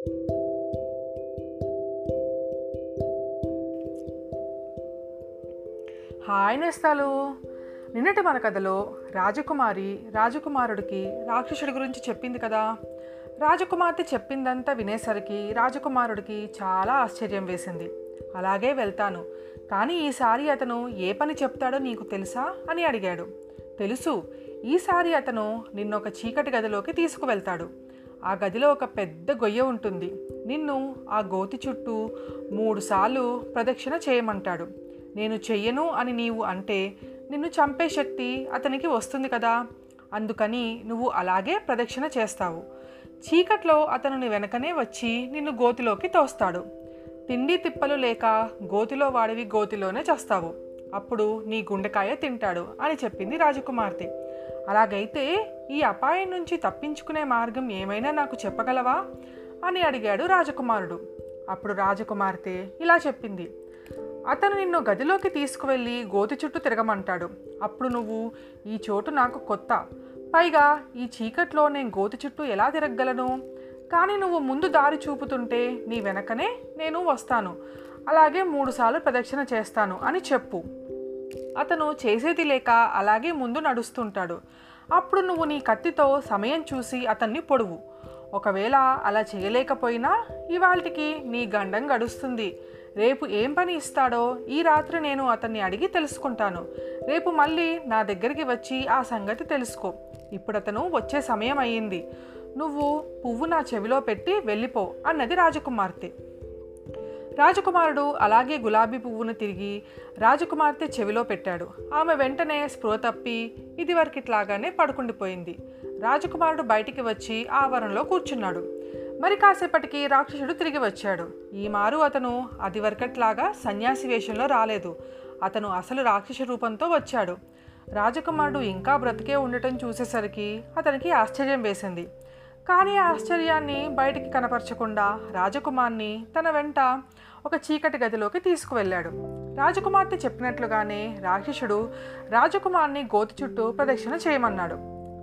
Hi నేస్తాలు. నిన్నటి మన కథలో రాజకుమారి రాజకుమారుడికి రాక్షసుడి గురించి చెప్పింది కదా. రాజకుమార్తె చెప్పిందంతా వినేసరికి రాజకుమారుడికి చాలా ఆశ్చర్యం వేసింది. అలాగే వెళ్తాను. కానీ ఈసారి అతను ఏ పని చెప్తాడో నీకు తెలుసా? అని అడిగాడు. తెలుసు. ఈసారి అతను నిన్నొక చీకటి గదిలోకి తీసుకువెళ్తాడు. ఆ గదిలో ఒక పెద్ద గొయ్య ఉంటుంది. నిన్ను ఆ గోతి చుట్టూ మూడుసార్లు ప్రదక్షిణ చేయమంటాడు. నేను చెయ్యను అని నీవు అంటే నిన్ను చంపే శక్తి అతనికి వస్తుంది కదా. అందుకని నువ్వు అలాగే ప్రదక్షిణ చేస్తావు. చీకట్లో అతను నీ వెనకనే వచ్చి నిన్ను గోతిలోకి తోస్తాడు. తిండి తిప్పలు లేక గోతిలో వాడివి గోతిలోనే చేస్తావు. అప్పుడు నీ గుండెకాయ తింటాడు అని చెప్పింది రాజకుమార్తె. అలాగైతే ఈ అపాయం నుంచి తప్పించుకునే మార్గం ఏమైనా నాకు చెప్పగలవా? అని అడిగాడు రాజకుమారుడు. అప్పుడు రాజకుమార్తె ఇలా చెప్పింది. అతను నిన్ను గదిలోకి తీసుకువెళ్ళి గోతి చుట్టూ తిరగమంటాడు. అప్పుడు నువ్వు ఈ చోటు నాకు కొత్త. పైగా ఈ చీకట్లో నేను గోతి చుట్టూ ఎలా తిరగగలను? కానీ నువ్వు ముందు దారి చూపుతుంటే నీ వెనకనే నేను వస్తాను. అలాగే మూడుసార్లు ప్రదక్షిణ చేస్తాను అని చెప్పు. అతను చేసేది లేక అలాగే ముందు నడుస్తుంటాడు. అప్పుడు నువ్వు నీ కత్తితో సమయం చూసి అతన్ని పొడువు. ఒకవేళ అలా చేయలేకపోయినా ఇవాళకి నీ గండం గడుస్తుంది. రేపు ఏం పని ఇస్తాడో ఈ రాత్రి నేను అతన్ని అడిగి తెలుసుకుంటాను. రేపు మళ్ళీ నా దగ్గరికి వచ్చి ఆ సంగతి తెలుసుకో. ఇప్పుడు అతను వచ్చే సమయం అయ్యింది. నువ్వు పువ్వు నా చెవిలో పెట్టి వెళ్ళిపో అన్నది రాజకుమార్తె. రాజకుమారుడు అలాగే గులాబీ పువ్వును తిరిగి రాజకుమార్తె చెవిలో పెట్టాడు. ఆమె వెంటనే స్పృహ తప్పి ఇదివరకిట్లాగానే పడుకుండిపోయింది. రాజకుమారుడు బయటికి వచ్చి ఆవరణలో కూర్చున్నాడు. మరి కాసేపటికి రాక్షసుడు తిరిగి వచ్చాడు. ఈ మారు అతను అదివరకట్లాగా సన్యాసి వేషంలో రాలేదు. అతను అసలు రాక్షస రూపంతో వచ్చాడు. రాజకుమారుడు ఇంకా బ్రతికే ఉండటం చూసేసరికి అతనికి ఆశ్చర్యం వేసింది. కానీ ఆశ్చర్యాన్ని బయటికి కనపరచకుండా రాజకుమార్ని తన వెంట ఒక చీకటి గదిలోకి తీసుకువెళ్ళాడు. రాజకుమార్తె చెప్పినట్లుగానే రాక్షసుడు రాజకుమార్ని గోతి చుట్టూ ప్రదక్షిణ చేయమన్నాడు.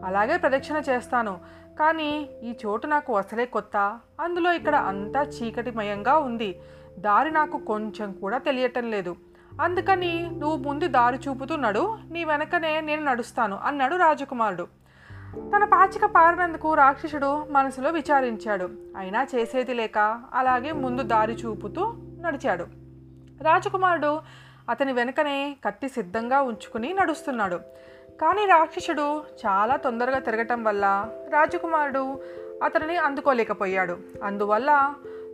అలాగే ప్రదక్షిణ చేస్తాను. కానీ ఈ చోటు నాకు అసలే కొత్త. అందులో ఇక్కడ అంతా చీకటిమయంగా ఉంది. దారి నాకు కొంచెం కూడా తెలియటం లేదు. అందుకని నువ్వు ముందు దారి చూపుతూ నడు. నీ వెనకనే నేను నడుస్తాను అన్నాడు రాజకుమారుడు. తన పాచిక పారినందుకు రాక్షసుడు మనసులో విచారించాడు. అయినా చేసేది లేక అలాగే ముందు దారి చూపుతూ నడిచాడు. రాజకుమారుడు అతని వెనుకనే కత్తి సిద్ధంగా ఉంచుకుని నడుస్తున్నాడు. కానీ రాక్షసుడు చాలా తొందరగా తిరగటం వల్ల రాజకుమారుడు అతనిని అందుకోలేకపోయాడు. అందువల్ల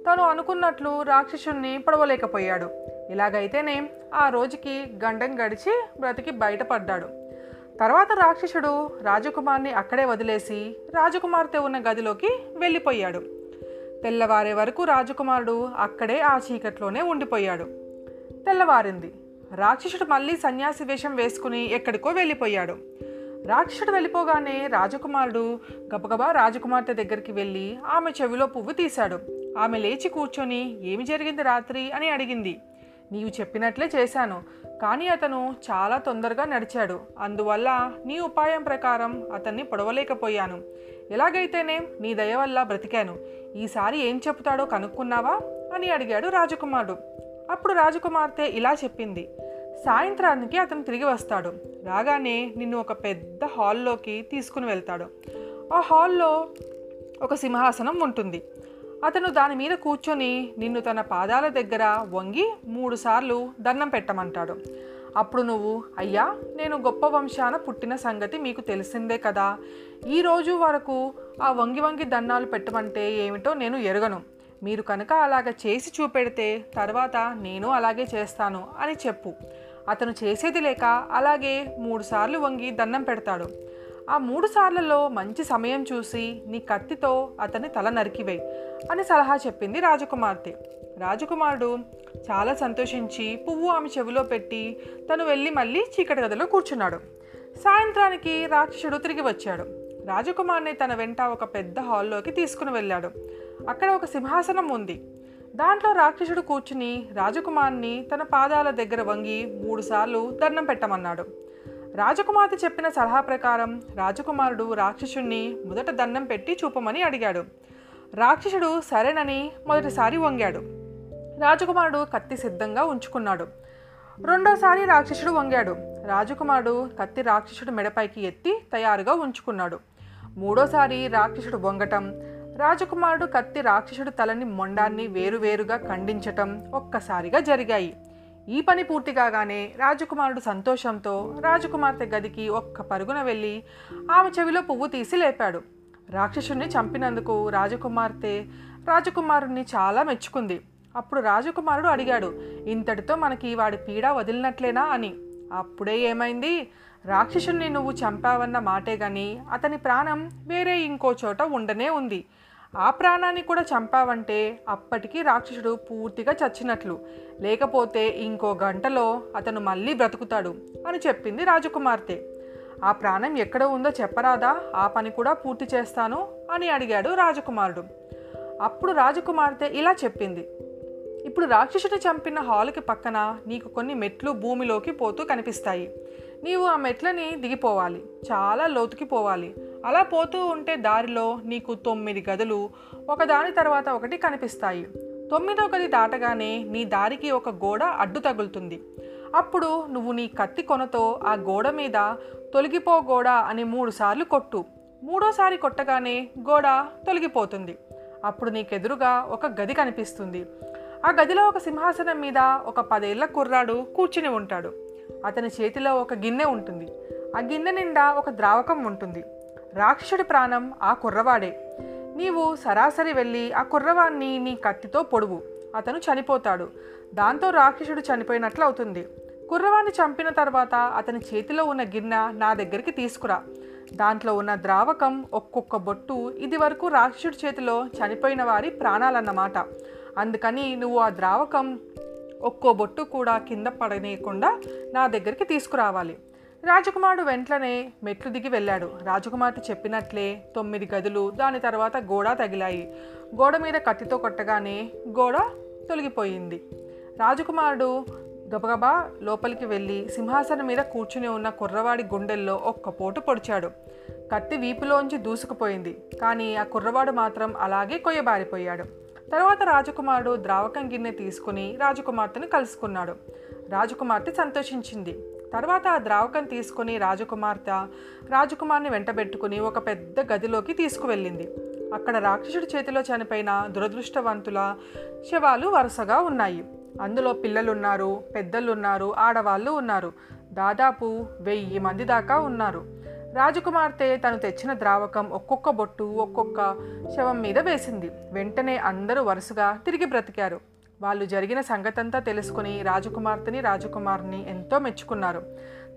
తను అనుకున్నట్లు రాక్షసుణ్ణి పడవలేకపోయాడు. ఇలాగైతేనే ఆ రోజుకి గండం గడిచి బ్రతికి బయటపడ్డాడు. తర్వాత రాక్షసుడు రాజకుమార్ని అక్కడే వదిలేసి రాజకుమార్తె ఉన్న గదిలోకి వెళ్ళిపోయాడు. తెల్లవారే వరకు రాజకుమారుడు అక్కడే ఆ చీకట్లోనే ఉండిపోయాడు. తెల్లవారింది. రాక్షసుడు మళ్ళీ సన్యాసి వేషం వేసుకుని ఎక్కడికో వెళ్ళిపోయాడు. రాక్షసుడు వెళ్ళిపోగానే రాజకుమారుడు గబగబా రాజకుమార్తె దగ్గరికి వెళ్ళి ఆమె చెవిలో పువ్వు తీశాడు. ఆమె లేచి కూర్చొని ఏమి జరిగింది రాత్రి? అని అడిగింది. నీవు చెప్పినట్లే చేశాను. కానీ అతను చాలా తొందరగా నడిచాడు. అందువల్ల నీ ఉపాయం ప్రకారం అతన్ని పొడవలేకపోయాను. ఎలాగైతేనే నీ దయ వల్ల బ్రతికాను. ఈసారి ఏం చెప్తాడో కనుక్కున్నావా? అని అడిగాడు రాజకుమారుడు. అప్పుడు రాజకుమార్తె ఇలా చెప్పింది. సాయంత్రానికి అతను తిరిగి వస్తాడు. రాగానే నిన్ను ఒక పెద్ద హాల్లోకి తీసుకుని వెళ్తాడు. ఆ హాల్లో ఒక సింహాసనం ఉంటుంది. అతను దాని మీద కూర్చొని నిన్ను తన పాదాల దగ్గర వంగి మూడుసార్లు దండం పెట్టమంటాడు. అప్పుడు నువ్వు అయ్యా నేను గొప్ప వంశాన పుట్టిన సంగతి మీకు తెలిసిందే కదా. ఈ రోజు వరకు ఆ వంగి వంగి దండాలు పెట్టమంటే ఏమిటో నేను ఎరగను. మీరు కనుక అలాగ చేసి చూపెడితే తర్వాత నేను అలాగే చేస్తాను అని చెప్పు. అతను చేసేది లేక అలాగే మూడుసార్లు వంగి దండం పెడతాడు. ఆ మూడు సార్లలో మంచి సమయం చూసి నీ కత్తితో అతని తల నరికివేయి అని సలహా చెప్పింది రాజకుమార్తె. రాజకుమారుడు చాలా సంతోషించి పువ్వు ఆమె చెవిలో పెట్టి తను వెళ్ళి మళ్ళీ చీకటి గదిలో కూర్చున్నాడు. సాయంత్రానికి రాక్షసుడు తిరిగి వచ్చాడు. రాజకుమార్ని తన వెంట ఒక పెద్ద హాల్లోకి తీసుకుని వెళ్ళాడు. అక్కడ ఒక సింహాసనం ఉంది. దాంట్లో రాక్షసుడు కూర్చుని రాజకుమార్ని తన పాదాల దగ్గర వంగి మూడుసార్లు దండం పెట్టమన్నాడు. రాజకుమార్తె చెప్పిన సలహా ప్రకారం రాజకుమారుడు రాక్షసుణ్ణి మొదట దండం పెట్టి చూపమని అడిగాడు. రాక్షసుడు సరేనని మొదటిసారి వంగాడు. రాజకుమారుడు కత్తి సిద్ధంగా ఉంచుకున్నాడు. రెండోసారి రాక్షసుడు వంగాడు. రాజకుమారుడు కత్తి రాక్షసుడు మెడపైకి ఎత్తి తయారుగా ఉంచుకున్నాడు. మూడోసారి రాక్షసుడు వంగటం రాజకుమారుడు కత్తి రాక్షసుడు తలని మొండాన్ని వేరువేరుగా ఖండించటం ఒక్కసారిగా జరిగాయి. ఈ పని పూర్తి కాగానే రాజకుమారుడు సంతోషంతో రాజకుమార్తె గదికి ఒక్క పరుగున వెళ్ళి ఆమె చెవిలో పువ్వు తీసి లేపాడు. రాక్షసుణ్ణి చంపినందుకు రాజకుమార్తె రాజకుమారుణ్ణి చాలా మెచ్చుకుంది. అప్పుడు రాజకుమారుడు అడిగాడు ఇంతటితో మనకి వాడి పీడ వదిలినట్లేనా? అని. అప్పుడే ఏమైంది? రాక్షసుణ్ణి నువ్వు చంపావన్న మాటే గాని అతని ప్రాణం వేరే ఇంకో చోట ఉండనే ఉంది. ఆ ప్రాణాన్ని కూడా చంపావంటే అప్పటికి రాక్షసుడు పూర్తిగా చచ్చినట్లు. లేకపోతే ఇంకో గంటలో అతను మళ్ళీ బ్రతుకుతాడు అని చెప్పింది రాజకుమార్తె. ఆ ప్రాణం ఎక్కడ ఉందో చెప్పరాదా? ఆ పని కూడా పూర్తి చేస్తాను అని అడిగాడు రాజకుమారుడు. అప్పుడు రాజకుమార్తె ఇలా చెప్పింది. ఇప్పుడు రాక్షసుని చంపిన హాల్కి పక్కన నీకు కొన్ని మెట్లు భూమిలోకి పోతూ కనిపిస్తాయి. నీవు ఆ మెట్లని దిగిపోవాలి. చాలా లోతుకి పోవాలి. అలా పోతూ ఉంటే దారిలో నీకు తొమ్మిది గదులు ఒకదాని తర్వాత ఒకటి కనిపిస్తాయి. తొమ్మిదో గది దాటగానే నీ దారికి ఒక గోడ అడ్డు తగులుతుంది. అప్పుడు నువ్వు నీ కత్తి కొనతో ఆ గోడ మీద తొలగిపో గోడ అని మూడుసార్లు కొట్టు. మూడోసారి కొట్టగానే గోడ తొలగిపోతుంది. అప్పుడు నీకెదురుగా ఒక గది కనిపిస్తుంది. ఆ గదిలో ఒక సింహాసనం మీద ఒక పదేళ్ళ కుర్రాడు కూర్చుని ఉంటాడు. అతని చేతిలో ఒక గిన్నె ఉంటుంది. ఆ గిన్నె నిండా ఒక ద్రావకం ఉంటుంది. రాక్షసుడి ప్రాణం ఆ కుర్రవాడే. నీవు సరాసరి వెళ్ళి ఆ కుర్రవాన్ని నీ కత్తితో పొడువు. అతను చనిపోతాడు. దాంతో రాక్షసుడు చనిపోయినట్లు అవుతుంది. కుర్రవాన్ని చంపిన తర్వాత అతని చేతిలో ఉన్న గిన్నె నా దగ్గరికి తీసుకురా. దాంట్లో ఉన్న ద్రావకం ఒక్కొక్క బొట్టు ఇది వరకు రాక్షసుడి చేతిలో చనిపోయిన వారి ప్రాణాలన్నమాట. అందుకని నువ్వు ఆ ద్రావకం ఒక్కో బొట్టు కూడా కింద పడనీయకుండా నా దగ్గరికి తీసుకురావాలి. రాజకుమారుడు వెంటనే మెట్లు దిగి వెళ్ళాడు. రాజకుమార్తె చెప్పినట్లే తొమ్మిది గదులు దాని తర్వాత గోడ తగిలాయి. గోడ మీద కత్తితో కొట్టగానే గోడ తొలగిపోయింది. రాజకుమారుడు గబగబా లోపలికి వెళ్ళి సింహాసనం మీద కూర్చుని ఉన్న కుర్రవాడి గుండెల్లో ఒక్క పోటు పొడిచాడు. కత్తి వీపులోంచి దూసుకుపోయింది. కానీ ఆ కుర్రవాడు మాత్రం అలాగే కొయ్యబారిపోయాడు. తర్వాత రాజకుమారుడు ద్రావకం గిన్నె తీసుకుని రాజకుమార్తెను కలుసుకున్నాడు. రాజకుమార్తె సంతోషించింది. తర్వాత ఆ ద్రావకం తీసుకుని రాజకుమార్తె రాజకుమార్ని వెంటబెట్టుకుని ఒక పెద్ద గదిలోకి తీసుకువెళ్ళింది. అక్కడ రాక్షసుడి చేతిలో చనిపోయిన దురదృష్టవంతుల శవాలు వరుసగా ఉన్నాయి. అందులో పిల్లలున్నారు పెద్దలున్నారు ఆడవాళ్ళు ఉన్నారు. దాదాపు వెయ్యి మంది దాకా ఉన్నారు. రాజకుమార్తె తను తెచ్చిన ద్రావకం ఒక్కొక్క బొట్టు ఒక్కొక్క శవం మీద వేసింది. వెంటనే అందరూ వరుసగా తిరిగి బ్రతికారు. వాళ్ళు జరిగిన సంగతంతా తెలుసుకుని రాజకుమార్తెని రాజకుమారుని ఎంతో మెచ్చుకున్నారు.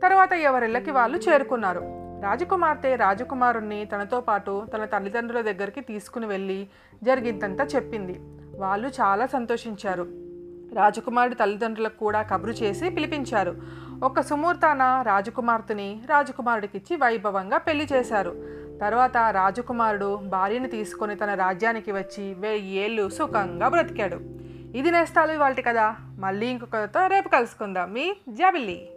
తర్వాత ఎవరిళ్ళకి వాళ్ళు చేరుకున్నారు. రాజకుమార్తె రాజకుమారుణ్ణి తనతో పాటు తన తల్లిదండ్రుల దగ్గరికి తీసుకుని వెళ్ళి జరిగిందంతా చెప్పింది. వాళ్ళు చాలా సంతోషించారు. రాజకుమారుడి తల్లిదండ్రులకు కూడా కబురు చేసి పిలిపించారు. ఒక సుమూర్తాన రాజకుమార్తెని రాజకుమారుడికిచ్చి వైభవంగా పెళ్ళి చేశారు. తర్వాత రాజకుమారుడు భార్యను తీసుకొని తన రాజ్యానికి వచ్చి వెయ్యి ఏళ్ళు సుఖంగా బ్రతికాడు. ఇది నేస్తాలు ఇవాళ కదా. మళ్ళీ ఇంకొకరితో రేపు కలుసుకుందాం. మీ జాబిల్లి.